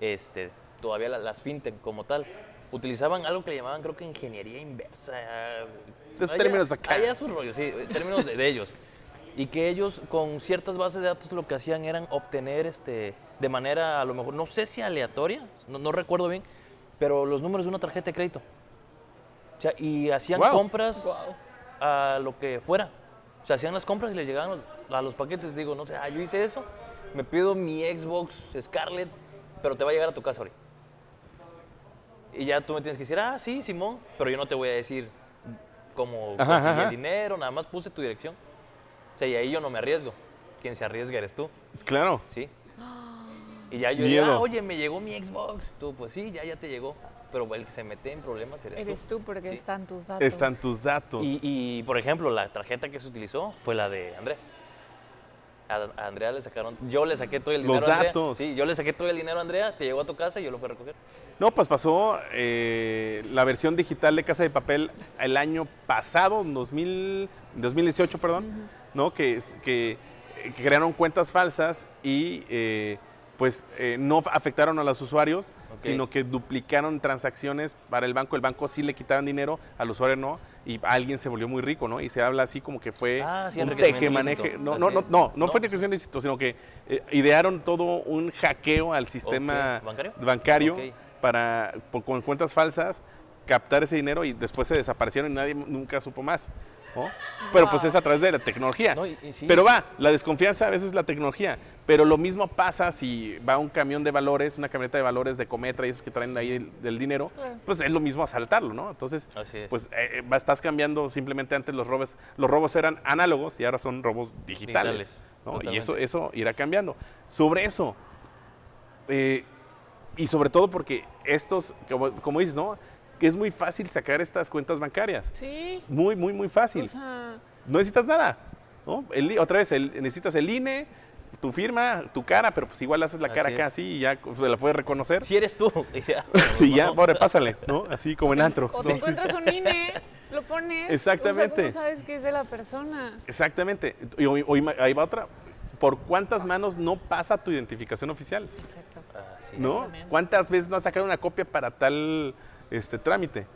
S2: este, todavía la- las fintech como tal. Utilizaban algo que le llamaban, creo que ingeniería inversa.
S1: Esos
S2: Allá-
S1: términos acá.
S2: allá sus rollos, sí, términos de, de ellos. Y que ellos con ciertas bases de datos lo que hacían eran obtener este, de manera a lo mejor, no sé si aleatoria, no, no recuerdo bien, pero los números de una tarjeta de crédito. O sea, y hacían
S1: Wow.
S2: compras a lo que fuera. O sea, hacían las compras y les llegaban los- a los paquetes. Digo, no sé, ah, yo hice eso, me pido mi Xbox Scarlett, pero te va a llegar a tu casa ahorita. Y ya tú me tienes que decir, ah, sí, Simón, pero yo no te voy a decir cómo
S1: Ajá,
S2: conseguí
S1: ajá.
S2: el dinero, nada más puse tu dirección. O sea, y ahí yo no me arriesgo. Quien se arriesga eres tú,
S1: Claro.
S2: ¿sí? Y ya yo digo, ah, oye, me llegó mi Xbox. Tú, pues sí, ya, ya te llegó. Pero el que se mete en problemas eres,
S3: Eres tú porque
S2: Sí.
S3: están tus datos.
S1: Están tus datos.
S2: Y, y, por ejemplo, la tarjeta que se utilizó fue la de Andrea. A, a Andrea le sacaron, yo le saqué todo el
S1: Los
S2: dinero. a Andrea.
S1: datos.
S2: Sí, yo le saqué todo el dinero a Andrea, te llegó a tu casa y yo lo fui a recoger.
S1: No, pues pasó eh, la versión digital de Casa de Papel el año pasado, en 2000, 2018, perdón, ¿no? Que, es- que, que crearon cuentas falsas y eh, pues eh, no afectaron a los usuarios, sino que duplicaron transacciones para el banco. El banco sí le quitaban dinero, al usuario no, y alguien se volvió muy rico, ¿no? Y se habla así como que fue
S2: Ah, sí,
S1: un teje-maneje.
S2: ilícito.
S1: No, no, no, no, no fue enriquecimiento ilícito, sino que eh, idearon todo un hackeo al sistema.
S2: ¿Bancario?
S1: para por- con cuentas falsas captar ese dinero y después se desaparecieron y nadie nunca supo más. ¿no? Pero pues es a través de la tecnología.
S2: No, y- y sí,
S1: pero va, la desconfianza a veces es la tecnología. Pero lo mismo pasa si va un camión de valores, una camioneta de valores de Cometra y esos que traen ahí el, del dinero, pues es lo mismo asaltarlo, ¿no? Entonces, pues eh, va- estás cambiando simplemente antes los robos, los robos eran análogos y ahora son robos digitales.
S2: Digitales,
S1: ¿no? Y eso, eso irá cambiando. Sobre eso, eh, y sobre todo porque estos, como, como dices, ¿no? Que es muy fácil sacar estas cuentas bancarias.
S3: Sí.
S1: Muy, muy, muy fácil.
S3: O sea,
S1: No necesitas nada. ¿no? El otra vez, el- necesitas el INE, tu firma, tu cara, pero pues igual haces la cara
S2: Así
S1: acá
S2: es.
S1: así y ya se la puedes reconocer.
S2: Si eres tú. y ya.
S1: y ya, pásale, ¿no? Así como en antro.
S3: o
S1: ¿no?
S3: te encuentras un INE, lo pones.
S1: Exactamente.
S3: O sea, ¿cómo sabes que es de la persona?
S1: Exactamente. Y hoy- ahí va otra. ¿Por cuántas manos no pasa tu identificación oficial?
S3: Exacto.
S2: Es.
S1: ¿No? ¿Cuántas veces no has sacado una copia para tal este, trámite?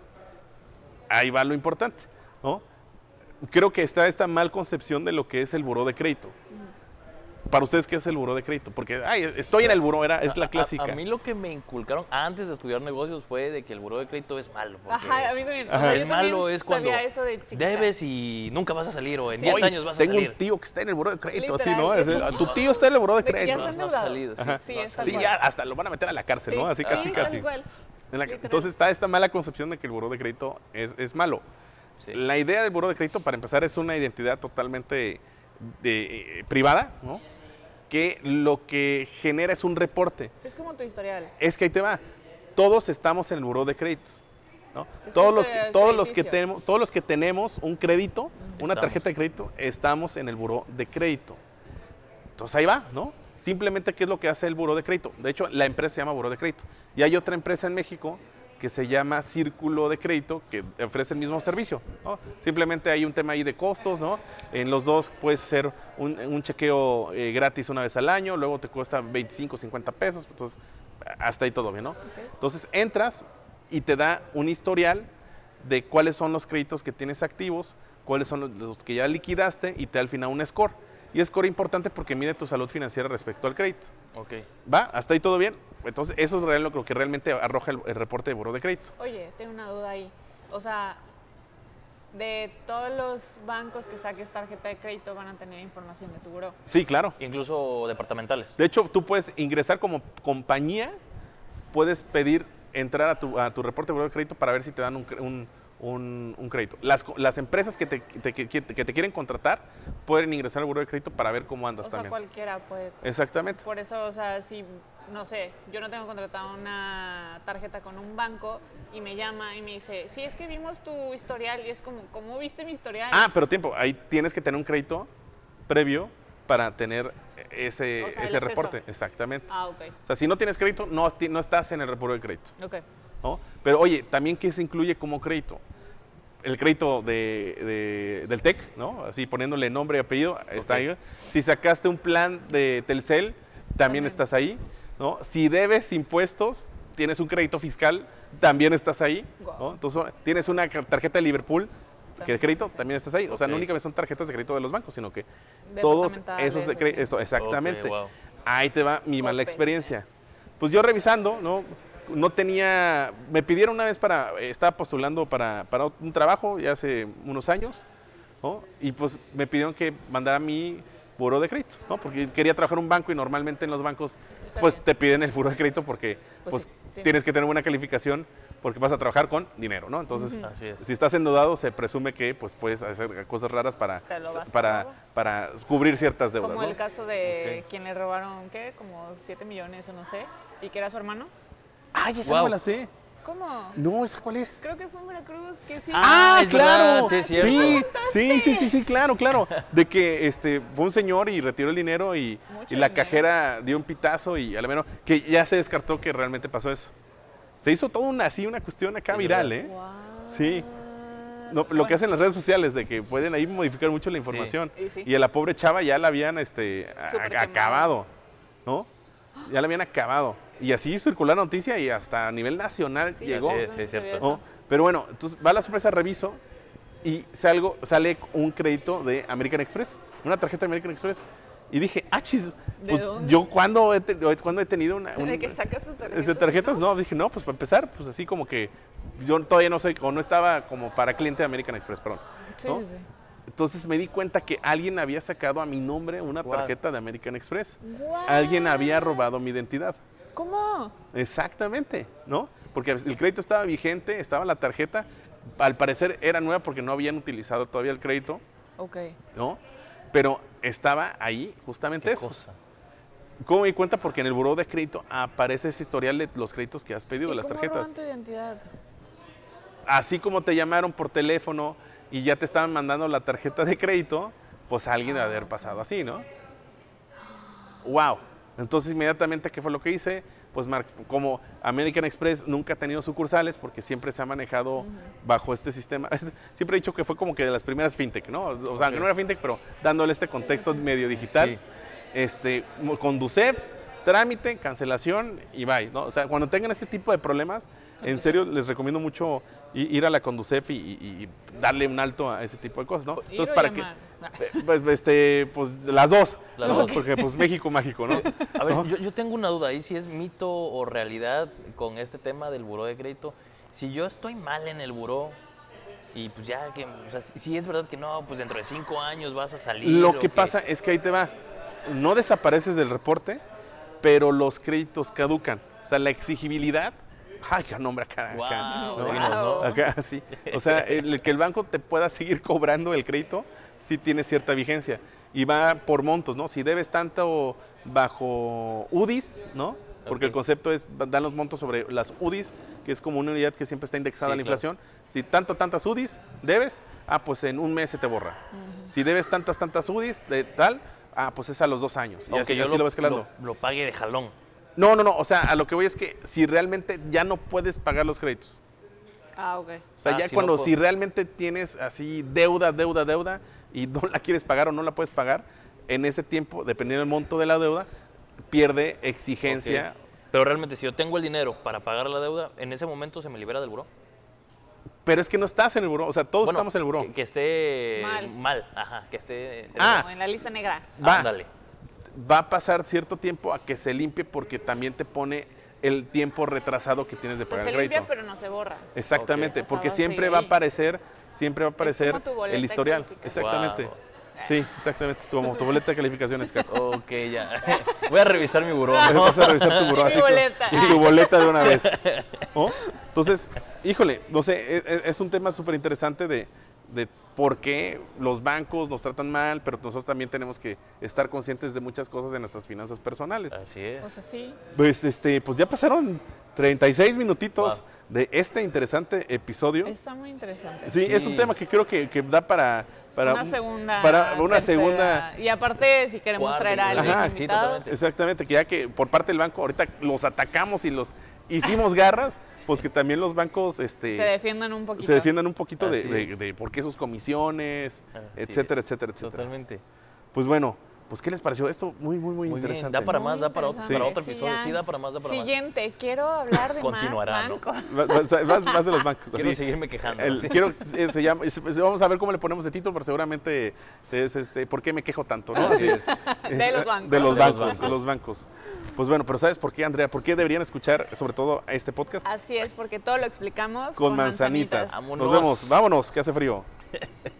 S1: Ahí va lo importante, ¿no? Creo que está esta mal concepción de lo que es el buró de crédito. para ustedes, ¿qué es el buró de crédito? Porque, ay, estoy en el buró, era, es la
S2: A- a-
S1: clásica.
S2: A, mí lo que me inculcaron antes de estudiar negocios fue de que el buró de crédito es malo.
S3: Ajá, a mí también.
S1: Ajá.
S2: Es
S3: yo también
S2: malo es cuando
S3: eso de
S2: debes y nunca vas a salir o en
S3: Sí.
S2: 10
S1: Oye,
S2: años vas a
S1: tengo
S2: salir.
S1: un tío que está en el buró de crédito, así,
S3: Literal,
S1: ¿no?
S3: es
S1: Es- tu tío está en el buró de
S3: De que ya
S1: crédito.
S2: No has
S3: endeudado.
S2: salido, sí.
S3: Sí,
S2: No
S1: Sí, ya hasta lo van a meter a la cárcel, ¿no? Así
S3: Sí,
S1: casi, casi.
S3: cual.
S1: En la-
S3: Literal.
S1: entonces está esta mala concepción de que el buró de crédito es, es malo.
S2: Sí.
S1: La idea del buró de crédito, para empezar, es una identidad totalmente de- eh, privada, ¿no? Que lo que genera es un reporte.
S3: Es como tu historial.
S1: Es que ahí te va. Todos estamos en el buró de crédito. ¿no? Todos, los, que, todos, los que tenemos, todos los que tenemos un crédito, una
S2: Estamos.
S1: tarjeta de crédito, estamos en el buró de crédito. Entonces ahí va, ¿no? Simplemente, ¿qué es lo que hace el buró de crédito? De hecho, la empresa se llama buró de crédito. Y hay otra empresa en México que se llama Círculo de Crédito, que ofrece el mismo servicio. ¿no? Simplemente hay un tema ahí de costos, ¿no? En los dos puedes hacer un, un chequeo eh, gratis una vez al año, luego te cuesta 25, 50 pesos, entonces hasta ahí todo bien, ¿no? Entonces entras y te da un historial de cuáles son los créditos que tienes activos, cuáles son los que ya liquidaste y te da al final un score. Y score importante porque mide tu salud financiera respecto al crédito.
S2: Ok.
S1: ¿Va? ¿Hasta ahí todo bien? Entonces, eso es real lo que realmente arroja el, el reporte de buró de crédito.
S3: Oye, tengo una duda ahí. O sea, de todos los bancos que saques tarjeta de crédito van a tener información de tu buró.
S1: Sí, claro.
S2: Incluso departamentales.
S1: De hecho, tú puedes ingresar como compañía, puedes pedir entrar a tu, a tu reporte de buró de crédito para ver si te dan un, cre- un- un- un crédito. Las, las empresas que te, te- que, que te quieren contratar pueden ingresar al buró de crédito para ver cómo andas
S3: O sea,
S1: también.
S3: cualquiera puede.
S1: Exactamente.
S3: Por eso, o sea, si, no sé, yo no tengo contratada una tarjeta con un banco y me llama y me dice, sí, es que vimos tu historial y es como, ¿cómo viste mi historial?
S1: Ah, pero tiempo, ahí tienes que tener un crédito previo para tener ese,
S3: O sea, el
S1: ese reporte. Exactamente.
S3: Ah, ok,
S1: O sea, si no tienes crédito, no, no estás en el reporte de crédito.
S3: ok.
S1: ¿No? Pero oye, también qué se incluye como crédito. El crédito de, de- del TEC, ¿no? Así poniéndole nombre y apellido, está ahí. Si sacaste un plan de Telcel, también,
S3: También.
S1: estás ahí, ¿no? Si debes impuestos, tienes un crédito fiscal, también estás ahí, ¿no?
S3: Guau.
S1: Entonces, tienes una tarjeta de Liverpool, que de crédito, también estás ahí. O sea, no únicamente son tarjetas de crédito de los bancos, sino que todos esos de
S3: así.
S1: eso, exactamente.
S2: Wow.
S1: Ahí te va mi mala experiencia. Pues yo revisando, ¿no? No tenía, me pidieron una vez para, estaba postulando para, para un trabajo ya hace unos años, ¿no? Y pues me pidieron que mandara mi buró de crédito, ¿no? Porque quería trabajar en un banco y normalmente en los bancos pues te piden el buró de crédito porque
S3: Pues
S1: pues,
S3: sí, tienes-
S1: que tener buena calificación porque vas a trabajar con dinero, ¿no? Entonces, si estás endeudado se presume que pues puedes hacer cosas raras para, para, para cubrir ciertas deudas,
S3: Como
S1: ¿no?
S3: el caso de quien le robaron, ¿qué? Como 7 millones o no sé, y que era su hermano.
S1: Ay, esa
S2: Guau.
S1: no me la sé.
S3: ¿Cómo?
S1: No, ¿esa cuál es?
S3: Creo que fue en Veracruz, que sí.
S2: Ah, es
S1: claro.
S2: verdad, sí.
S1: Sí, sí, sí, sí, sí, claro, claro. De que este fue un señor y retiró el dinero y, la
S3: dinero.
S1: cajera dio un pitazo y a lo menos que ya se descartó que realmente pasó eso. Se hizo toda una así una cuestión acá
S2: Es
S1: viral,
S2: verdad.
S1: ¿eh? Sí. No, lo que hacen las redes sociales de que pueden ahí modificar mucho la información.
S3: Y sí.
S1: Y a la pobre chava ya la habían este, a- acabado, ¿no? Ya la habían acabado. Y así circuló la noticia y hasta a nivel nacional
S3: Sí,
S1: llegó.
S2: Sí, sí, es cierto.
S1: Pero bueno, entonces va la sorpresa, reviso y salgo, sale un crédito de American Express, una tarjeta de American Express. Y dije, ah, chis,
S3: ¿De
S1: pues,
S3: dónde?
S1: yo cuando he, te- cuándo he tenido una...
S3: ¿De
S1: un-
S3: que sacas sus tarjetas?
S1: ¿Ese tarjetas? No, dije, no, pues para empezar, pues así como que yo todavía no soy, o no estaba como para cliente de American Express, perdón.
S3: Sí,
S1: ¿no?
S3: sí.
S1: Entonces me di cuenta que alguien había sacado a mi nombre una tarjeta de American Express. Alguien había robado mi identidad.
S3: ¿Cómo?
S1: Exactamente, ¿no? Porque el crédito estaba vigente, estaba la tarjeta, al parecer era nueva porque no habían utilizado todavía el crédito,
S3: Ok.
S1: ¿no? Pero estaba ahí justamente
S2: Qué
S1: eso.
S2: cosa.
S1: ¿Cómo me di cuenta? Porque en el buró de crédito aparece ese historial de los créditos que has pedido,
S3: ¿Y
S1: de las
S3: cómo
S1: tarjetas.
S3: roban tu identidad?
S1: Así como te llamaron por teléfono y ya te estaban mandando la tarjeta de crédito, pues alguien debe haber pasado así, ¿no? ¡Wow! Entonces inmediatamente, ¿qué fue lo que hice? Pues como American Express nunca ha tenido sucursales porque siempre se ha manejado bajo este sistema. Es- siempre he dicho que fue como que de las primeras fintech, ¿no? O sea, que no era fintech, pero dándole este contexto medio digital.
S2: Sí.
S1: Este, con Ducef, trámite, cancelación y bye, ¿no? O sea, cuando tengan este tipo de problemas, en serio les recomiendo mucho ir a la Conducef y, y- y darle un alto a ese tipo de cosas, ¿no?
S3: O
S1: para que
S3: llamar.
S1: Pues, este, pues las dos,
S2: Las
S1: ¿no?
S2: dos.
S1: porque pues México mágico, ¿no?
S2: A ver, yo, yo tengo una duda ahí, si es mito o realidad con este tema del buró de crédito. Si yo estoy mal en el buró y pues ya que, o sea, si es verdad que no, pues dentro de cinco años vas a salir.
S1: Lo que pasa es que ahí te va, no desapareces del reporte, pero los créditos caducan. O sea, la exigibilidad, ay, qué nombre acá, acá,
S2: Guau,
S1: ¿no? Acá, sí. O sea, el que el banco te pueda seguir cobrando el crédito, sí tiene cierta vigencia. Y va por montos, ¿no? Si debes tanto bajo UDIs, ¿no? Porque el concepto es, dan los montos sobre las UDIs, que es como una unidad que siempre está indexada
S2: Sí,
S1: a la
S2: claro.
S1: inflación. Si tanto, tantas UDIs debes, ah, pues en un mes se te borra. Si debes tantas, tantas UDIs de tal, ah, pues es a los dos años. Y
S2: Aunque
S1: así,
S2: yo
S1: así lo, vas escalando.
S2: lo, lo pague de jalón.
S1: No, no, no. O sea, a lo que voy es que si realmente ya no puedes pagar los créditos.
S3: Ah, ok.
S1: O sea,
S2: Ah,
S1: ya
S2: si
S1: cuando si realmente tienes así deuda, deuda, deuda y no la quieres pagar o no la puedes pagar, en ese tiempo, dependiendo del monto de la deuda, pierde exigencia.
S2: Pero realmente, si yo tengo el dinero para pagar la deuda, en ese momento se me libera del buró.
S1: Pero es que no estás en el buró, o sea, todos
S2: Bueno,
S1: estamos en el buró.
S2: Que, que esté
S3: Mal.
S2: mal. Ajá, que esté.
S1: Ah.
S3: En la lista negra.
S1: Va.
S2: Ándale.
S1: Va a pasar cierto tiempo a que se limpie porque también te pone el tiempo retrasado que tienes de
S3: Pues
S1: pagar
S3: se
S1: el crédito.
S3: limpia, pero no se borra.
S1: Exactamente,
S3: Ok. O sea,
S1: porque siempre va a aparecer, siempre va a aparecer
S3: como tu boleta
S1: el historial. Exactamente.
S2: Wow.
S1: Sí, exactamente, tu, tu boleta de calificaciones, Caco.
S2: Ok, ya. Voy a revisar mi buró. ¿no?
S1: Vas a revisar tu buró
S3: Y mi
S1: así
S3: boleta.
S1: y tu boleta de una vez. ¿no? Entonces, híjole, no sé, es, es- es un tema súper interesante de, de por qué los bancos nos tratan mal, pero nosotros también tenemos que estar conscientes de muchas cosas de nuestras finanzas personales.
S2: Así es.
S3: Pues así.
S1: Pues, este, pues ya pasaron 36 minutitos
S2: Wow.
S1: de este interesante episodio.
S3: Está muy interesante.
S1: Sí, es un tema que creo que, que da para, para
S3: una segunda.
S1: para una
S3: tercera.
S1: segunda
S3: Y aparte, si queremos traer a alguien
S1: Ajá,
S2: sí.
S1: Exactamente, que ya que por parte del banco ahorita los atacamos y los hicimos garras, pues que también los bancos este,
S3: se defiendan un poquito.
S1: se defiendan un poquito de, de- de por qué sus comisiones,
S2: Así
S1: etcétera,
S2: es.
S1: etcétera, etcétera.
S2: Totalmente.
S1: Pues bueno, pues ¿qué les pareció? Esto muy, muy, muy,
S2: Muy bien.
S1: interesante.
S2: Da para
S3: Muy
S2: más, da para, otro-
S3: interesante.
S2: para otro
S3: Sí,
S2: episodio.
S3: ya.
S2: Sí, da para más, da para más.
S3: Siguiente, quiero hablar de
S2: Continuará,
S3: más
S2: ¿no?
S3: bancos.
S1: Vas, vas de los bancos.
S2: Quiero
S1: así.
S2: seguirme quejando.
S1: El-
S2: sí.
S1: quiero, eh, se llama, vamos a ver cómo le ponemos de título, pero seguramente es este, ¿por qué me quejo tanto? ¿no?
S2: Así
S1: Así
S2: es.
S3: De los bancos.
S1: De los bancos, de los bancos. Pues bueno, pero ¿sabes por qué, Andrea? ¿Por qué deberían escuchar sobre todo este podcast?
S3: Así es, porque todo lo explicamos
S1: Con manzanitas.
S2: Vámonos.
S1: Nos vemos, vámonos, que hace frío.